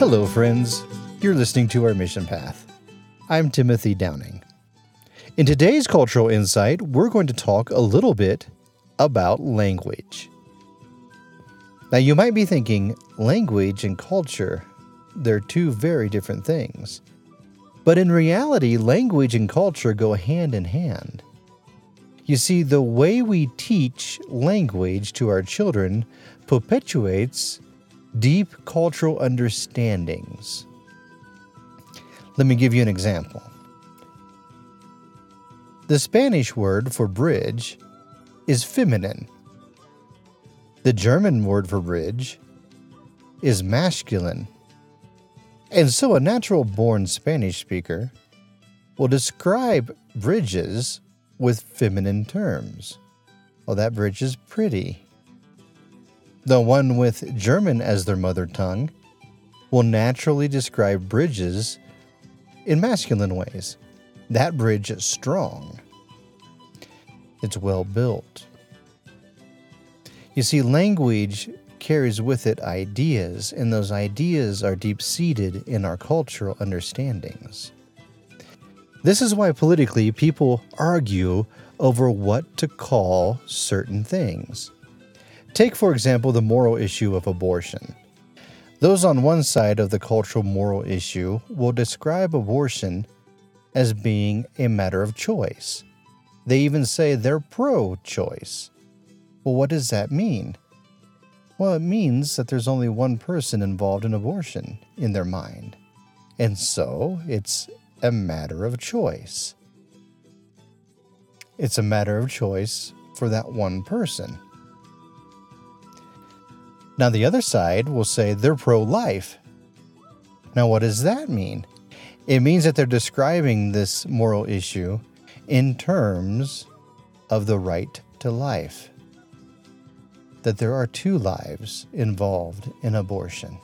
Hello, friends. You're listening to our Mission Path. I'm Timothy Downing. In today's Cultural Insight, we're going to talk a little bit about language. Now, you might be thinking, language and culture, they're two very different things. But in reality, language and culture go hand in hand. You see, the way we teach language to our children perpetuates deep cultural understandings. Let me give you an example. The Spanish word for bridge is feminine. The German word for bridge is masculine. And so a natural born Spanish speaker will describe bridges with feminine terms. Well, that bridge is pretty. The one with German as their mother tongue will naturally describe bridges in masculine ways. That bridge is strong. It's well built. You see, language carries with it ideas, and those ideas are deep seated in our cultural understandings. This is why politically people argue over what to call certain things. Take, for example, the moral issue of abortion. Those on one side of the cultural moral issue will describe abortion as being a matter of choice. They even say they're pro choice. Well, what does that mean? Well, it means that there's only one person involved in abortion in their mind. And so it's a matter of choice. It's a matter of choice for that one person. Now, the other side will say they're pro life. Now, what does that mean? It means that they're describing this moral issue in terms of the right to life, that there are two lives involved in abortion.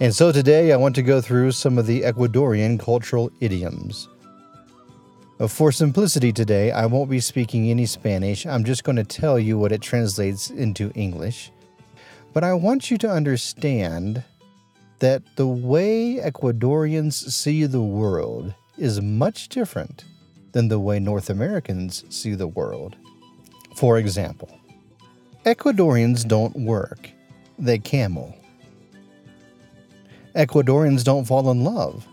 And so today I want to go through some of the Ecuadorian cultural idioms. Uh, for simplicity today, I won't be speaking any Spanish. I'm just going to tell you what it translates into English. But I want you to understand that the way Ecuadorians see the world is much different than the way North Americans see the world. For example, Ecuadorians don't work, they camel. Ecuadorians don't fall in love,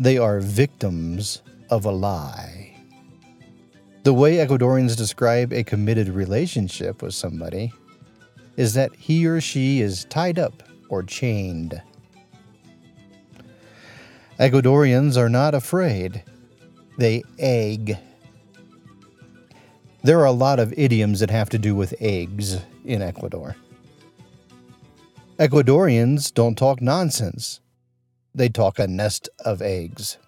they are victims of a lie. The way Ecuadorians describe a committed relationship with somebody is that he or she is tied up or chained. Ecuadorians are not afraid, they egg. There are a lot of idioms that have to do with eggs in Ecuador. Ecuadorians don't talk nonsense, they talk a nest of eggs.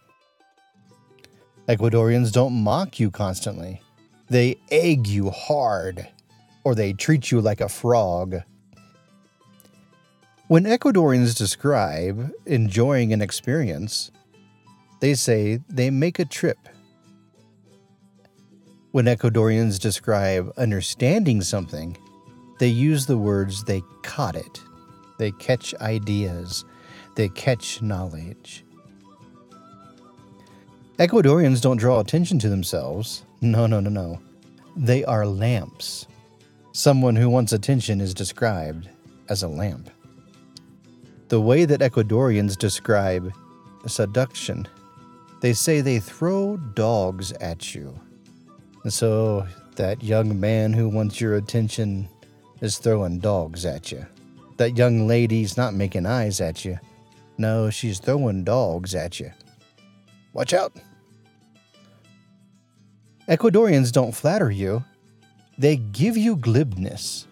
Ecuadorians don't mock you constantly, they egg you hard or they treat you like a frog. When Ecuadorians describe enjoying an experience, they say they make a trip. When Ecuadorians describe understanding something, they use the words they caught it. They catch ideas. They catch knowledge. Ecuadorians don't draw attention to themselves. No, no, no, no. They are lamps. Someone who wants attention is described as a lamp. The way that Ecuadorians describe seduction, they say they throw dogs at you. And so that young man who wants your attention is throwing dogs at you. That young lady's not making eyes at you. No, she's throwing dogs at you. Watch out. Ecuadorians don't flatter you, they give you glibness.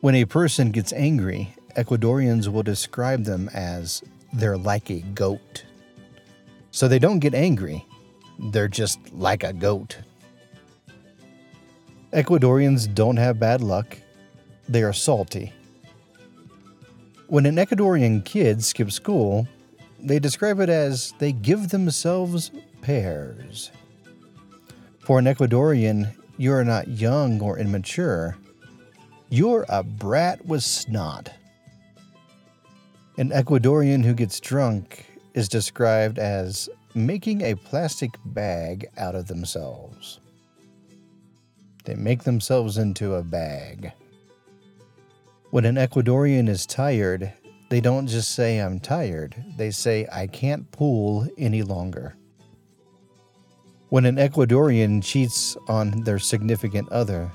When a person gets angry, Ecuadorians will describe them as they're like a goat. So they don't get angry, they're just like a goat. Ecuadorians don't have bad luck, they are salty. When an Ecuadorian kid skips school, they describe it as they give themselves pears. For an Ecuadorian, you are not young or immature. You're a brat with snot. An Ecuadorian who gets drunk is described as making a plastic bag out of themselves. They make themselves into a bag. When an Ecuadorian is tired, they don't just say, I'm tired. They say, I can't pull any longer. When an Ecuadorian cheats on their significant other,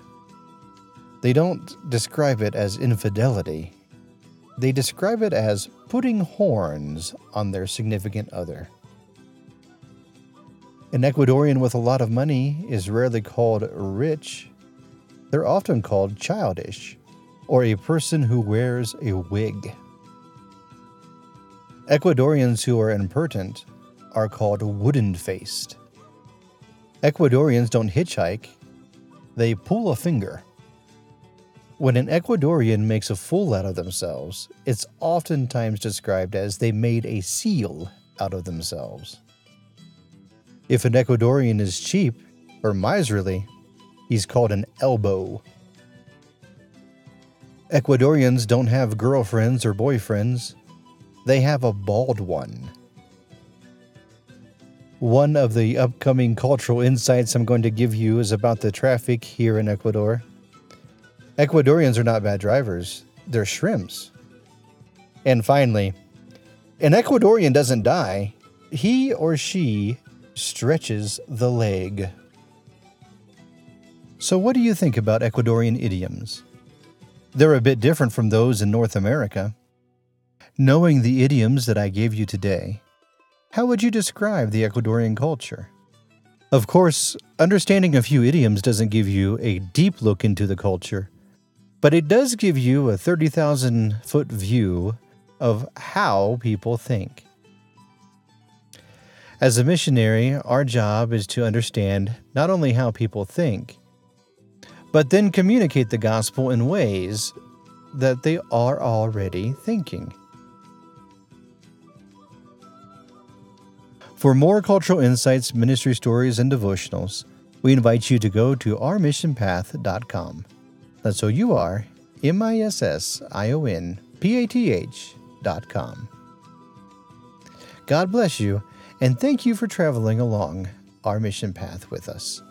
they don't describe it as infidelity. They describe it as putting horns on their significant other. An Ecuadorian with a lot of money is rarely called rich. They're often called childish, or a person who wears a wig. Ecuadorians who are impertinent are called wooden faced. Ecuadorians don't hitchhike, they pull a finger. When an Ecuadorian makes a fool out of themselves, it's oftentimes described as they made a seal out of themselves. If an Ecuadorian is cheap or miserly, he's called an elbow. Ecuadorians don't have girlfriends or boyfriends, they have a bald one. One of the upcoming cultural insights I'm going to give you is about the traffic here in Ecuador. Ecuadorians are not bad drivers, they're shrimps. And finally, an Ecuadorian doesn't die, he or she stretches the leg. So, what do you think about Ecuadorian idioms? They're a bit different from those in North America. Knowing the idioms that I gave you today, how would you describe the Ecuadorian culture? Of course, understanding a few idioms doesn't give you a deep look into the culture, but it does give you a 30,000 foot view of how people think. As a missionary, our job is to understand not only how people think, but then communicate the gospel in ways that they are already thinking. For more cultural insights, ministry stories, and devotionals, we invite you to go to ourmissionpath.com. That's O U R M I S S I O N P A T H.com. God bless you and thank you for traveling along our mission path with us.